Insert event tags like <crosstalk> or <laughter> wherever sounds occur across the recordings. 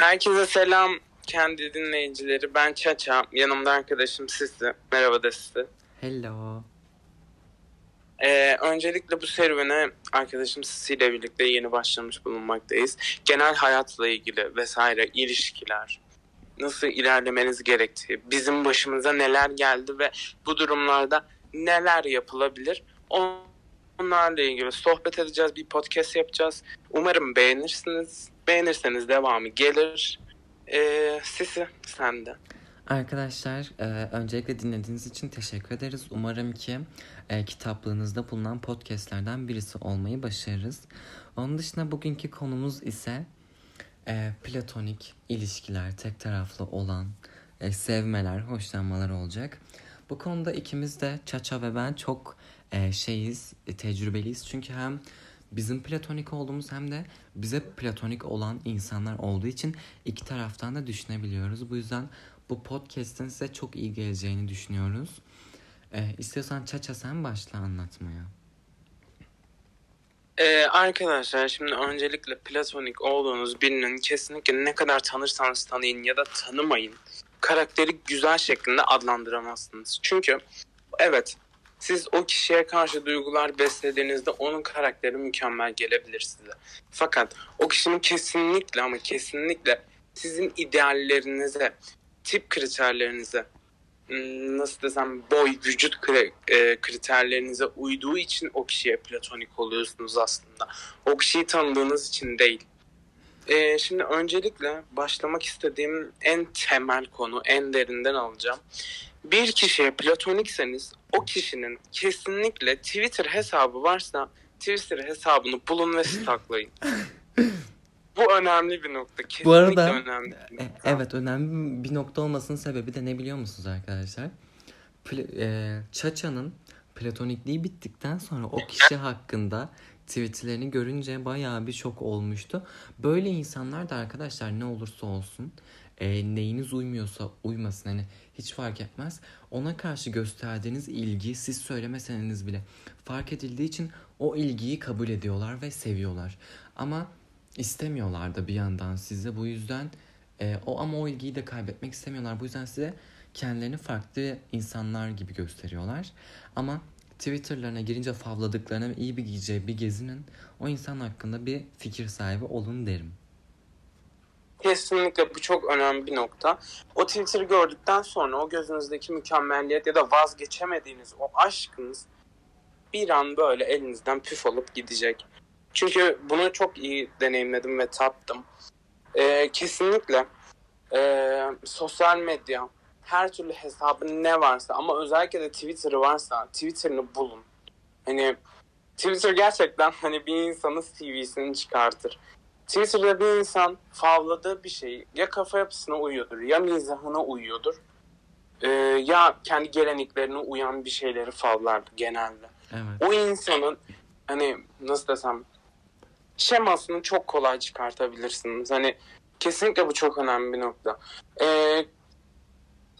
Herkese selam kendi dinleyicileri. Ben Çaça. Yanımda arkadaşım Sisi. Merhaba de Sisi. Hello. Ee, öncelikle bu serüvene arkadaşım Sisi ile birlikte yeni başlamış bulunmaktayız. Genel hayatla ilgili vesaire ilişkiler, nasıl ilerlemeniz gerektiği, bizim başımıza neler geldi ve bu durumlarda neler yapılabilir onlarla ilgili sohbet edeceğiz, bir podcast yapacağız. Umarım beğenirsiniz. Beğenirseniz devamı gelir. Ee, Sisi sen de. Arkadaşlar e, öncelikle dinlediğiniz için teşekkür ederiz. Umarım ki e, kitaplığınızda bulunan podcastlerden birisi olmayı başarırız. Onun dışında bugünkü konumuz ise e, platonik ilişkiler, tek taraflı olan e, sevmeler, hoşlanmalar olacak. Bu konuda ikimiz de Çaça ve ben çok e, şeyiz, e, tecrübeliyiz. Çünkü hem bizim platonik olduğumuz hem de bize platonik olan insanlar olduğu için iki taraftan da düşünebiliyoruz. Bu yüzden bu podcast'in size çok iyi geleceğini düşünüyoruz. Ee, istiyorsan Çaça sen başla anlatmaya. Ee, arkadaşlar şimdi öncelikle platonik olduğunuz birinin kesinlikle ne kadar tanırsanız tanıyın ya da tanımayın karakteri güzel şeklinde adlandıramazsınız. Çünkü evet siz o kişiye karşı duygular beslediğinizde onun karakteri mükemmel gelebilir size. Fakat o kişinin kesinlikle ama kesinlikle sizin ideallerinize, tip kriterlerinize, hmm, nasıl desem boy, vücut e, kriterlerinize uyduğu için o kişiye platonik oluyorsunuz aslında. O kişiyi tanıdığınız için değil. Ee, şimdi öncelikle başlamak istediğim en temel konu, en derinden alacağım. Bir kişiye platonikseniz o kişinin kesinlikle Twitter hesabı varsa Twitter hesabını bulun ve staklayın. Bu önemli bir nokta. Kesinlikle Bu arada önemli bir e, nokta. evet önemli bir nokta olmasının sebebi de ne biliyor musunuz arkadaşlar? Pl- e, Çaça'nın platonikliği bittikten sonra o kişi hakkında tweetlerini görünce bayağı bir şok olmuştu. Böyle insanlar da arkadaşlar ne olursa olsun e, neyiniz uymuyorsa uymasın hani hiç fark etmez. Ona karşı gösterdiğiniz ilgi siz söylemeseniz bile fark edildiği için o ilgiyi kabul ediyorlar ve seviyorlar. Ama istemiyorlar da bir yandan size bu yüzden e, o ama o ilgiyi de kaybetmek istemiyorlar. Bu yüzden size kendilerini farklı insanlar gibi gösteriyorlar. Ama Twitter'larına girince favladıklarına iyi bir gece bir gezinin o insan hakkında bir fikir sahibi olun derim. Kesinlikle bu çok önemli bir nokta. O Twitter'ı gördükten sonra o gözünüzdeki mükemmelliyet ya da vazgeçemediğiniz o aşkınız bir an böyle elinizden püf olup gidecek. Çünkü bunu çok iyi deneyimledim ve tattım. Ee, kesinlikle e, sosyal medya, her türlü hesabı ne varsa ama özellikle de Twitter'ı varsa Twitter'ını bulun. Hani Twitter gerçekten hani bir insanın CV'sini çıkartır. Twitter'da bir insan favladığı bir şey ya kafa yapısına uyuyordur ya mizahına uyuyordur e, ya kendi geleneklerine uyan bir şeyleri favlardı genelde. Evet. O insanın hani nasıl desem şemasını çok kolay çıkartabilirsiniz. Hani kesinlikle bu çok önemli bir nokta. Ee,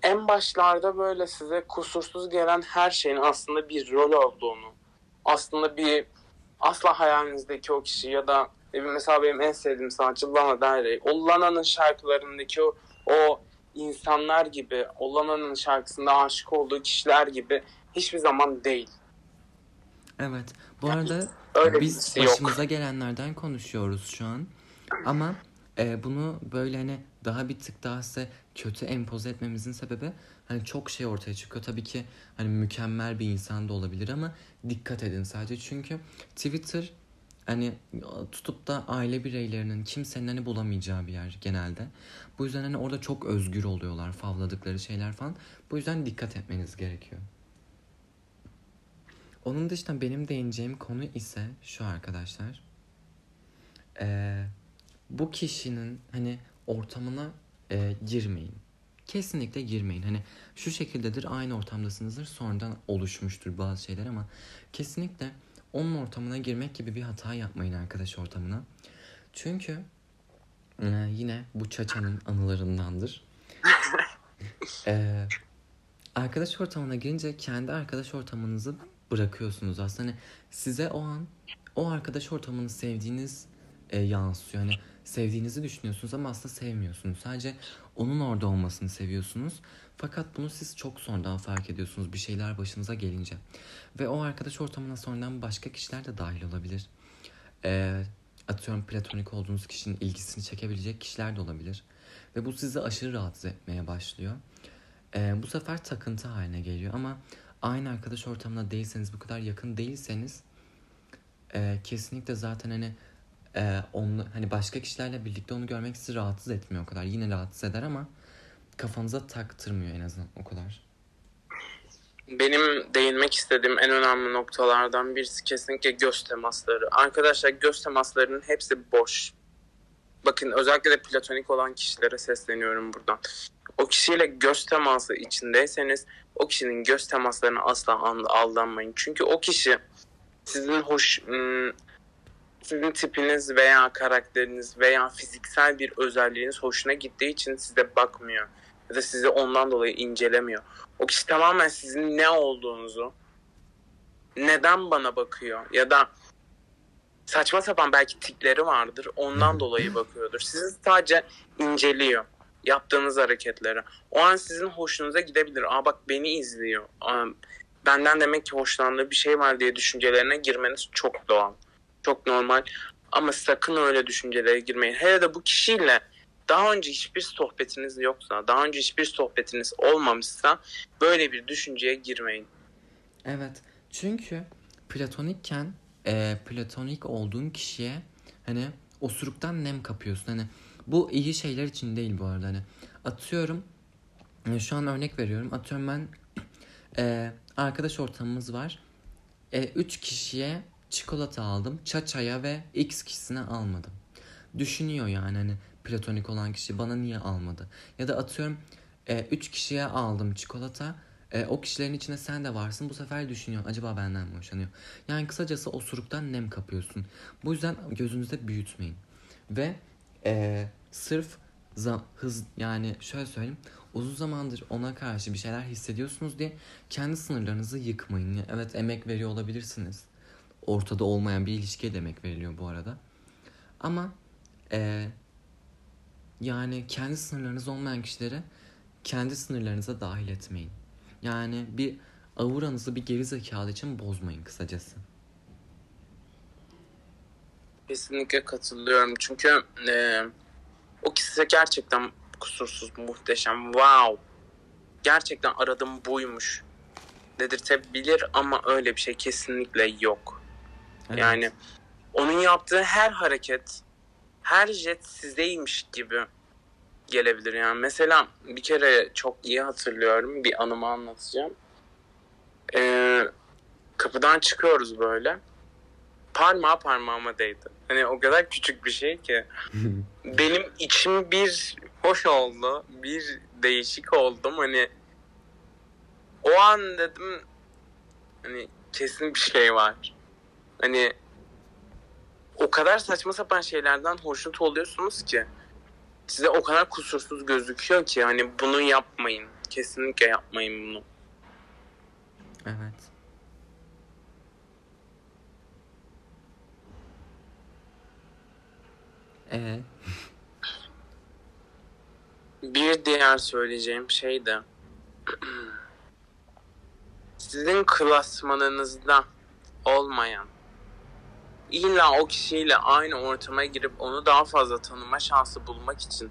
en başlarda böyle size kusursuz gelen her şeyin aslında bir rol olduğunu, aslında bir asla hayalinizdeki o kişi ya da mesela benim en sevdiğim sanatçı Lana Del Rey. O Lana'nın şarkılarındaki o, o insanlar gibi, o Lana'nın şarkısında aşık olduğu kişiler gibi hiçbir zaman değil. Evet. Bu arada Öyle biz şey başımıza yok. gelenlerden konuşuyoruz şu an. Ama e, bunu böyle hani daha bir tık daha size kötü empoze etmemizin sebebi hani çok şey ortaya çıkıyor. Tabii ki hani mükemmel bir insan da olabilir ama dikkat edin sadece. Çünkü Twitter hani tutup da aile bireylerinin kimsenin hani bulamayacağı bir yer genelde. Bu yüzden hani orada çok özgür oluyorlar favladıkları şeyler falan. Bu yüzden dikkat etmeniz gerekiyor. Onun dışında benim değineceğim konu ise şu arkadaşlar. Ee, bu kişinin hani ortamına e, girmeyin. Kesinlikle girmeyin. Hani şu şekildedir aynı ortamdasınızdır sonradan oluşmuştur bazı şeyler ama kesinlikle onun ortamına girmek gibi bir hata yapmayın arkadaş ortamına. Çünkü e, yine bu çaçanın anılarındandır. ee, <laughs> arkadaş ortamına girince kendi arkadaş ortamınızı bırakıyorsunuz aslında. Hani size o an o arkadaş ortamını sevdiğiniz e, yansıyor. Hani sevdiğinizi düşünüyorsunuz ama aslında sevmiyorsunuz. Sadece onun orada olmasını seviyorsunuz. Fakat bunu siz çok sonradan fark ediyorsunuz bir şeyler başınıza gelince. Ve o arkadaş ortamına sonradan başka kişiler de dahil olabilir. E, atıyorum platonik olduğunuz kişinin ilgisini çekebilecek kişiler de olabilir. Ve bu sizi aşırı rahatsız etmeye başlıyor. E, bu sefer takıntı haline geliyor ama aynı arkadaş ortamında değilseniz bu kadar yakın değilseniz e, kesinlikle zaten hani e, onu hani başka kişilerle birlikte onu görmek sizi rahatsız etmiyor o kadar. Yine rahatsız eder ama kafanıza taktırmıyor en azından o kadar. Benim değinmek istediğim en önemli noktalardan birisi kesinlikle göz temasları. Arkadaşlar göz temaslarının hepsi boş. Bakın özellikle de platonik olan kişilere sesleniyorum buradan. O kişiyle göz teması içindeyseniz o kişinin göz temaslarına asla aldanmayın. Çünkü o kişi sizin hoş sizin tipiniz veya karakteriniz veya fiziksel bir özelliğiniz hoşuna gittiği için size bakmıyor ya da sizi ondan dolayı incelemiyor. O kişi tamamen sizin ne olduğunuzu neden bana bakıyor ya da saçma sapan belki tikleri vardır ondan dolayı bakıyordur. Sizi sadece inceliyor yaptığınız hareketleri. O an sizin hoşunuza gidebilir. Aa bak beni izliyor. Aa, benden demek ki hoşlandığı bir şey var diye düşüncelerine girmeniz çok doğal. Çok normal. Ama sakın öyle düşüncelere girmeyin. Hele de bu kişiyle daha önce hiçbir sohbetiniz yoksa, daha önce hiçbir sohbetiniz olmamışsa böyle bir düşünceye girmeyin. Evet. Çünkü platonikken e, platonik olduğun kişiye hani osuruktan nem kapıyorsun. Hani bu iyi şeyler için değil bu arada. Hani atıyorum şu an örnek veriyorum. Atıyorum ben <clears throat> e, arkadaş ortamımız var. E, üç kişiye çikolata aldım. Çaçaya ve X kişisine almadım. Düşünüyor yani hani platonik olan kişi bana niye almadı? Ya da atıyorum 3 e, üç kişiye aldım çikolata. E, o kişilerin içinde sen de varsın. Bu sefer düşünüyor. Acaba benden mi hoşlanıyor? Yani kısacası osuruktan nem kapıyorsun. Bu yüzden gözünüzde büyütmeyin. Ve e, sırf zam, hız yani şöyle söyleyeyim. Uzun zamandır ona karşı bir şeyler hissediyorsunuz diye kendi sınırlarınızı yıkmayın. Evet emek veriyor olabilirsiniz. Ortada olmayan bir ilişkiye de emek veriliyor bu arada. Ama e, yani kendi sınırlarınız olmayan kişileri kendi sınırlarınıza dahil etmeyin. Yani bir auranızı bir geri zekalı için bozmayın kısacası. Kesinlikle katılıyorum. Çünkü e, o kişi gerçekten kusursuz, muhteşem, wow. Gerçekten aradım buymuş dedirtebilir ama öyle bir şey kesinlikle yok. Evet. Yani onun yaptığı her hareket her jet sizeymiş gibi gelebilir yani. Mesela bir kere çok iyi hatırlıyorum. Bir anımı anlatacağım. Ee, kapıdan çıkıyoruz böyle. Parmağı parmağıma değdi. Hani o kadar küçük bir şey ki. <laughs> benim içim bir hoş oldu. Bir değişik oldum. Hani o an dedim hani kesin bir şey var. Hani o kadar saçma sapan şeylerden hoşnut oluyorsunuz ki size o kadar kusursuz gözüküyor ki hani bunu yapmayın. Kesinlikle yapmayın bunu. Evet. Ee? <laughs> Bir diğer söyleyeceğim şey de <clears throat> sizin klasmanınızda olmayan illa o kişiyle aynı ortama girip onu daha fazla tanıma şansı bulmak için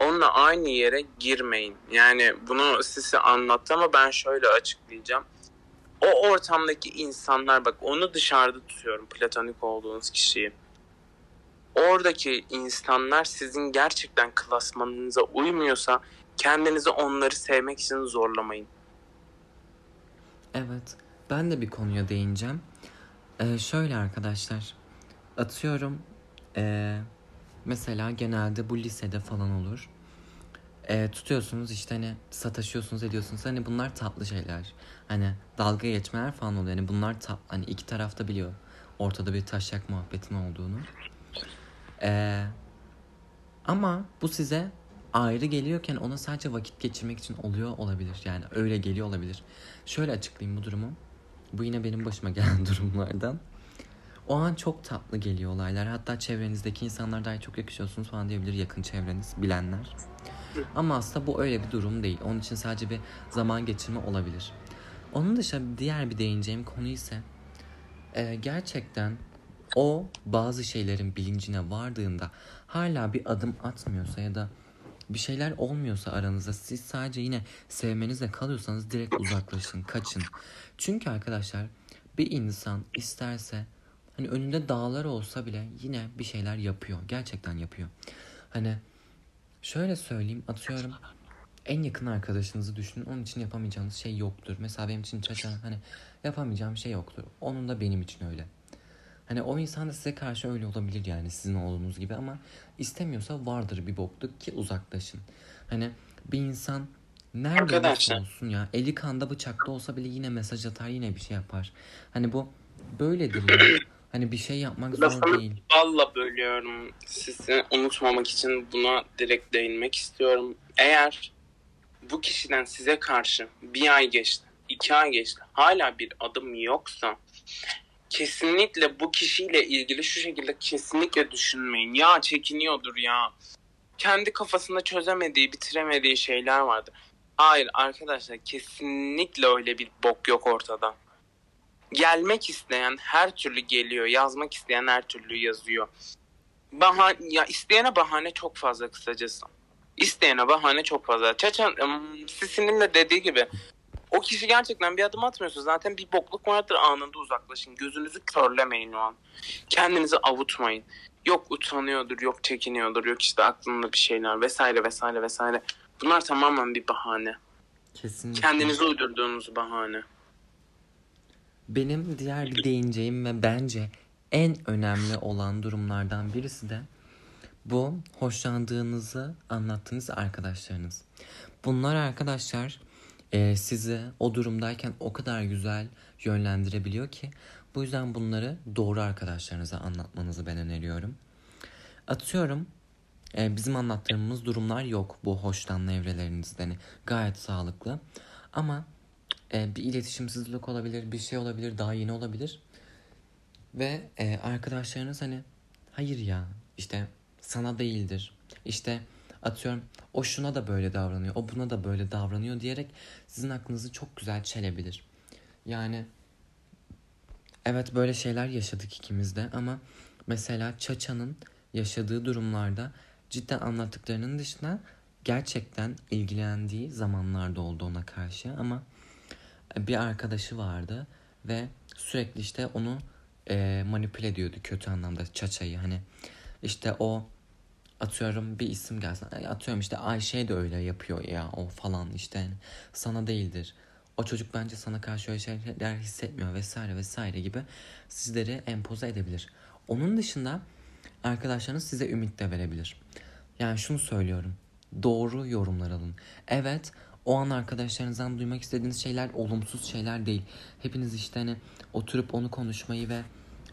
onunla aynı yere girmeyin. Yani bunu size anlattı ama ben şöyle açıklayacağım. O ortamdaki insanlar bak onu dışarıda tutuyorum platonik olduğunuz kişiyi. Oradaki insanlar sizin gerçekten klasmanınıza uymuyorsa kendinizi onları sevmek için zorlamayın. Evet. Ben de bir konuya değineceğim. Ee, şöyle arkadaşlar. Atıyorum ee, mesela genelde bu lisede falan olur. E, tutuyorsunuz işte hani sataşıyorsunuz ediyorsunuz. Hani bunlar tatlı şeyler. Hani dalga geçmeler falan oluyor. Hani bunlar tatlı. Hani iki tarafta biliyor. Ortada bir taşak muhabbetin olduğunu. E, ama bu size ayrı geliyorken ona sadece vakit geçirmek için oluyor olabilir. Yani öyle geliyor olabilir. Şöyle açıklayayım bu durumu. Bu yine benim başıma gelen <laughs> durumlardan. O an çok tatlı geliyor olaylar. Hatta çevrenizdeki insanlar dahi çok yakışıyorsunuz falan diyebilir yakın çevreniz, bilenler. Ama aslında bu öyle bir durum değil. Onun için sadece bir zaman geçirme olabilir. Onun dışında diğer bir değineceğim konu ise e, gerçekten o bazı şeylerin bilincine vardığında hala bir adım atmıyorsa ya da bir şeyler olmuyorsa aranızda siz sadece yine sevmenizle kalıyorsanız direkt uzaklaşın, kaçın. Çünkü arkadaşlar bir insan isterse hani önünde dağlar olsa bile yine bir şeyler yapıyor. Gerçekten yapıyor. Hani şöyle söyleyeyim atıyorum en yakın arkadaşınızı düşünün. Onun için yapamayacağınız şey yoktur. Mesela benim için Çaça hani yapamayacağım şey yoktur. Onun da benim için öyle. Hani o insan da size karşı öyle olabilir yani sizin olduğunuz gibi ama istemiyorsa vardır bir bokluk ki uzaklaşın. Hani bir insan nerede Arkadaşlar. olsun ya eli kanda bıçakta olsa bile yine mesaj atar yine bir şey yapar. Hani bu böyledir ya. Hani bir şey yapmak zor Lafını değil. balla bölüyorum. Sizi unutmamak için buna direkt değinmek istiyorum. Eğer bu kişiden size karşı bir ay geçti, iki ay geçti, hala bir adım yoksa kesinlikle bu kişiyle ilgili şu şekilde kesinlikle düşünmeyin. Ya çekiniyordur ya. Kendi kafasında çözemediği, bitiremediği şeyler vardı. Hayır arkadaşlar kesinlikle öyle bir bok yok ortada. Gelmek isteyen her türlü geliyor, yazmak isteyen her türlü yazıyor. Bahane, ya isteyene bahane çok fazla kısacası. İsteyene bahane çok fazla. Im, Sisi'nin de dediği gibi o kişi gerçekten bir adım atmıyorsa zaten bir bokluk vardır anında uzaklaşın. Gözünüzü körlemeyin o an. Kendinizi avutmayın. Yok utanıyordur, yok çekiniyordur, yok işte aklında bir şeyler vesaire vesaire vesaire. Bunlar tamamen bir bahane. Kesinlikle. Kendinize uydurduğunuz bahane. Benim diğer bir değineceğim ve bence en önemli olan durumlardan birisi de bu hoşlandığınızı anlattığınız arkadaşlarınız. Bunlar arkadaşlar e, sizi o durumdayken o kadar güzel yönlendirebiliyor ki bu yüzden bunları doğru arkadaşlarınıza anlatmanızı ben öneriyorum. Atıyorum e, bizim anlattığımız durumlar yok bu hoşlanma evrelerinizde. Hani gayet sağlıklı. Ama e, bir iletişimsizlik olabilir, bir şey olabilir, daha yeni olabilir. Ve e, arkadaşlarınız hani hayır ya işte sana değildir. İşte atıyorum o şuna da böyle davranıyor, o buna da böyle davranıyor diyerek sizin aklınızı çok güzel çelebilir. Yani evet böyle şeyler yaşadık ikimiz de ama mesela Çaça'nın yaşadığı durumlarda cidden anlattıklarının dışında gerçekten ilgilendiği zamanlarda oldu ona karşı ama bir arkadaşı vardı ve sürekli işte onu e, manipüle ediyordu kötü anlamda Çaça'yı hani işte o atıyorum bir isim gelsin atıyorum işte Ayşe de öyle yapıyor ya o falan işte hani sana değildir o çocuk bence sana karşı öyle şeyler hissetmiyor vesaire vesaire gibi sizleri empoze edebilir. Onun dışında arkadaşlarınız size ümit de verebilir. Yani şunu söylüyorum. Doğru yorumlar alın. Evet o an arkadaşlarınızdan duymak istediğiniz şeyler olumsuz şeyler değil. Hepiniz işte hani oturup onu konuşmayı ve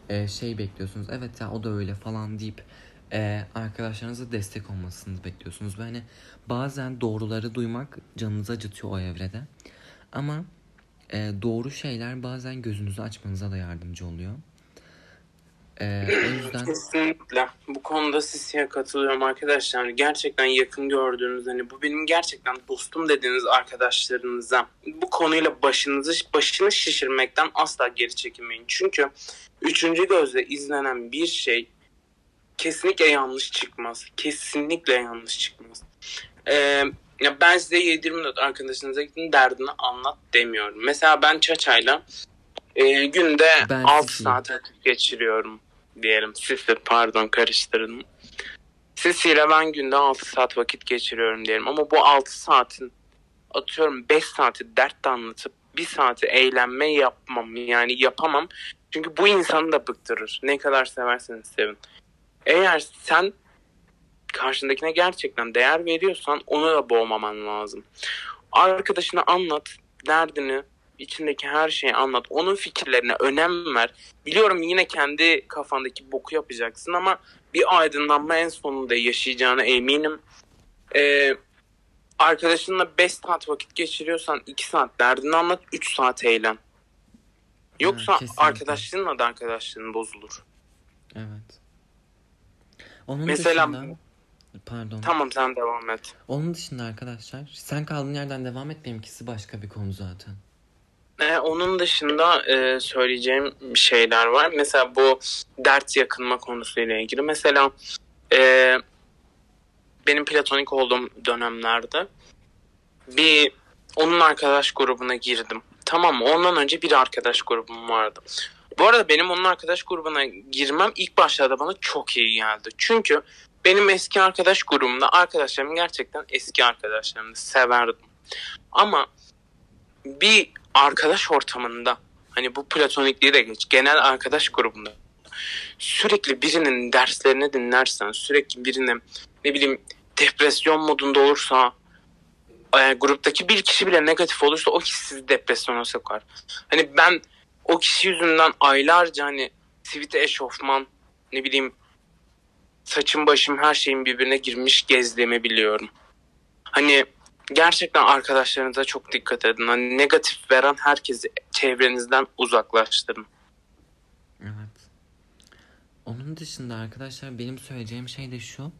e, şey bekliyorsunuz. Evet ya o da öyle falan deyip e, arkadaşlarınıza destek olmasını bekliyorsunuz. Ve hani bazen doğruları duymak canınızı acıtıyor o evrede. Ama e, doğru şeyler bazen gözünüzü açmanıza da yardımcı oluyor. E, o yüzden Kesinlikle. Bu konuda Sisi'ye katılıyorum arkadaşlar. Gerçekten yakın gördüğünüz hani bu benim gerçekten dostum dediğiniz arkadaşlarınıza bu konuyla başınızı başını şişirmekten asla geri çekinmeyin. Çünkü üçüncü gözle izlenen bir şey kesinlikle yanlış çıkmaz. Kesinlikle yanlış çıkmaz. Ee, ya ben size 7-24 arkadaşınıza gidin derdini anlat demiyorum. Mesela ben Çaça'yla e, günde Ben 6 Sisi'yim. saat vakit geçiriyorum diyelim. Sisi pardon karıştırdım. Sisi ile ben günde 6 saat vakit geçiriyorum diyelim. Ama bu 6 saatin atıyorum 5 saati dert anlatıp 1 saati eğlenme yapmam. Yani yapamam. Çünkü bu insanı da bıktırır. Ne kadar severseniz sevin. Eğer sen karşındakine gerçekten değer veriyorsan onu da boğmaman lazım. Arkadaşına anlat, derdini, içindeki her şeyi anlat. Onun fikirlerine önem ver. Biliyorum yine kendi kafandaki boku yapacaksın ama bir aydınlanma en sonunda yaşayacağına eminim. Ee, arkadaşınla 5 saat vakit geçiriyorsan 2 saat derdini anlat, 3 saat eğlen. Yoksa kesinlikle. arkadaşlığınla da arkadaşlığın bozulur. Evet. Onun Mesela- dışında pardon. Tamam sen devam et. Onun dışında arkadaşlar sen kaldığın yerden devam et benimkisi başka bir konu zaten. Ee, onun dışında e, söyleyeceğim şeyler var. Mesela bu dert yakınma konusuyla ilgili. Mesela e, benim platonik olduğum dönemlerde bir onun arkadaş grubuna girdim. Tamam mı? Ondan önce bir arkadaş grubum vardı. Bu arada benim onun arkadaş grubuna girmem ilk başlarda bana çok iyi geldi. Çünkü benim eski arkadaş grubumda arkadaşlarım gerçekten eski arkadaşlarımdı. Severdim. Ama bir arkadaş ortamında hani bu platonikliği de geç genel arkadaş grubunda sürekli birinin derslerini dinlersen sürekli birinin ne bileyim depresyon modunda olursa e, gruptaki bir kişi bile negatif olursa o kişi sizi depresyona sokar. Hani ben o kişi yüzünden aylarca hani sivit eşofman ne bileyim saçım başım her şeyim birbirine girmiş gezdiğimi biliyorum. Hani gerçekten arkadaşlarınıza çok dikkat edin. Hani negatif veren herkesi çevrenizden uzaklaştırın. Evet. Onun dışında arkadaşlar benim söyleyeceğim şey de şu.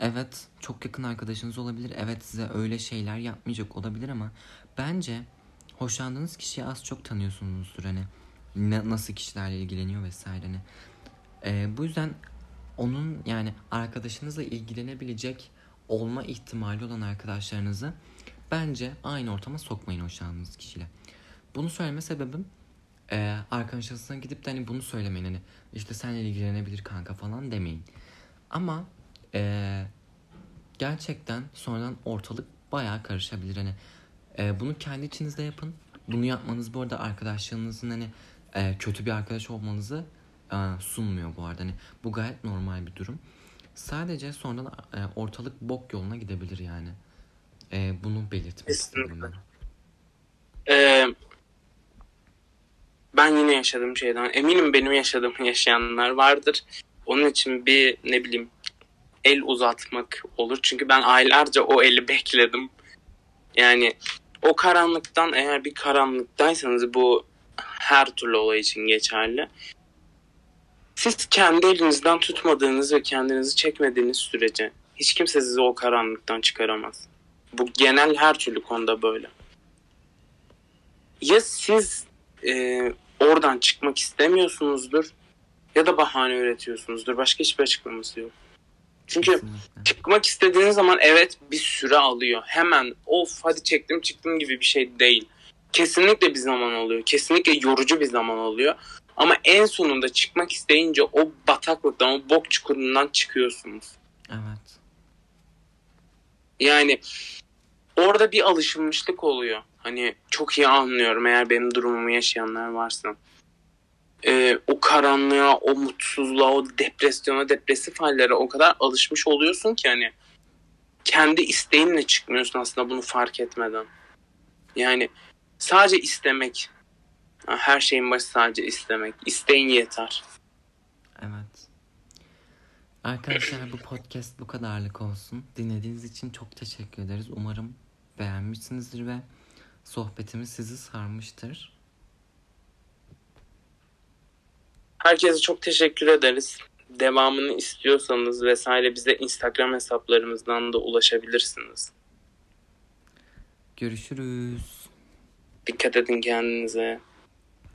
Evet çok yakın arkadaşınız olabilir. Evet size öyle şeyler yapmayacak olabilir ama bence hoşlandığınız kişiyi az çok tanıyorsunuzdur hani. Ne, nasıl kişilerle ilgileniyor vesaire. Hani. Ee, bu yüzden onun yani arkadaşınızla ilgilenebilecek olma ihtimali olan arkadaşlarınızı bence aynı ortama sokmayın hoşlandığınız kişiyle. Bunu söyleme sebebim e, arkadaşınızına gidip de hani bunu söylemeyin hani işte seninle ilgilenebilir kanka falan demeyin. Ama e, gerçekten sonradan ortalık bayağı karışabilir hani e, bunu kendi içinizde yapın. Bunu yapmanız bu arada arkadaşlarınızın hani e, kötü bir arkadaş olmanızı e, sunmuyor bu arada. Hani bu gayet normal bir durum. Sadece sonradan e, ortalık bok yoluna gidebilir yani. E, bunu belirtmek istedim ben. Ee, ben yine yaşadığım şeyden eminim benim yaşadığımı <laughs> yaşayanlar vardır. Onun için bir ne bileyim el uzatmak olur. Çünkü ben aylarca o eli bekledim. Yani o karanlıktan eğer bir karanlıktaysanız bu her türlü olay için geçerli. Siz kendi elinizden tutmadığınız ve kendinizi çekmediğiniz sürece hiç kimse sizi o karanlıktan çıkaramaz. Bu genel her türlü konuda böyle. Ya siz e, oradan çıkmak istemiyorsunuzdur ya da bahane üretiyorsunuzdur. Başka hiçbir açıklaması yok. Çünkü Kesinlikle. çıkmak istediğiniz zaman evet bir süre alıyor. Hemen of hadi çektim çıktım gibi bir şey değil. Kesinlikle bir zaman oluyor. Kesinlikle yorucu bir zaman oluyor. Ama en sonunda çıkmak isteyince o bataklıktan, o bok çukurundan çıkıyorsunuz. Evet. Yani orada bir alışılmışlık oluyor. Hani çok iyi anlıyorum eğer benim durumumu yaşayanlar varsa. Ee, o karanlığa, o mutsuzluğa, o depresyona, depresif hallere o kadar alışmış oluyorsun ki hani kendi isteğinle çıkmıyorsun aslında bunu fark etmeden. Yani sadece istemek. Her şeyin başı sadece istemek. İsteğin yeter. Evet. Arkadaşlar bu podcast bu kadarlık olsun. Dinlediğiniz için çok teşekkür ederiz. Umarım beğenmişsinizdir ve sohbetimiz sizi sarmıştır. Herkese çok teşekkür ederiz. Devamını istiyorsanız vesaire bize Instagram hesaplarımızdan da ulaşabilirsiniz. Görüşürüz. Dikkat edin kendinize.